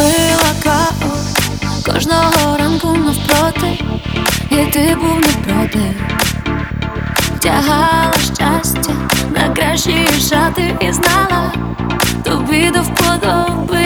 пила каву кожного ранку навпроти, і ти був не проти, тягала щастя на кращі шати і знала, тобі до вподоби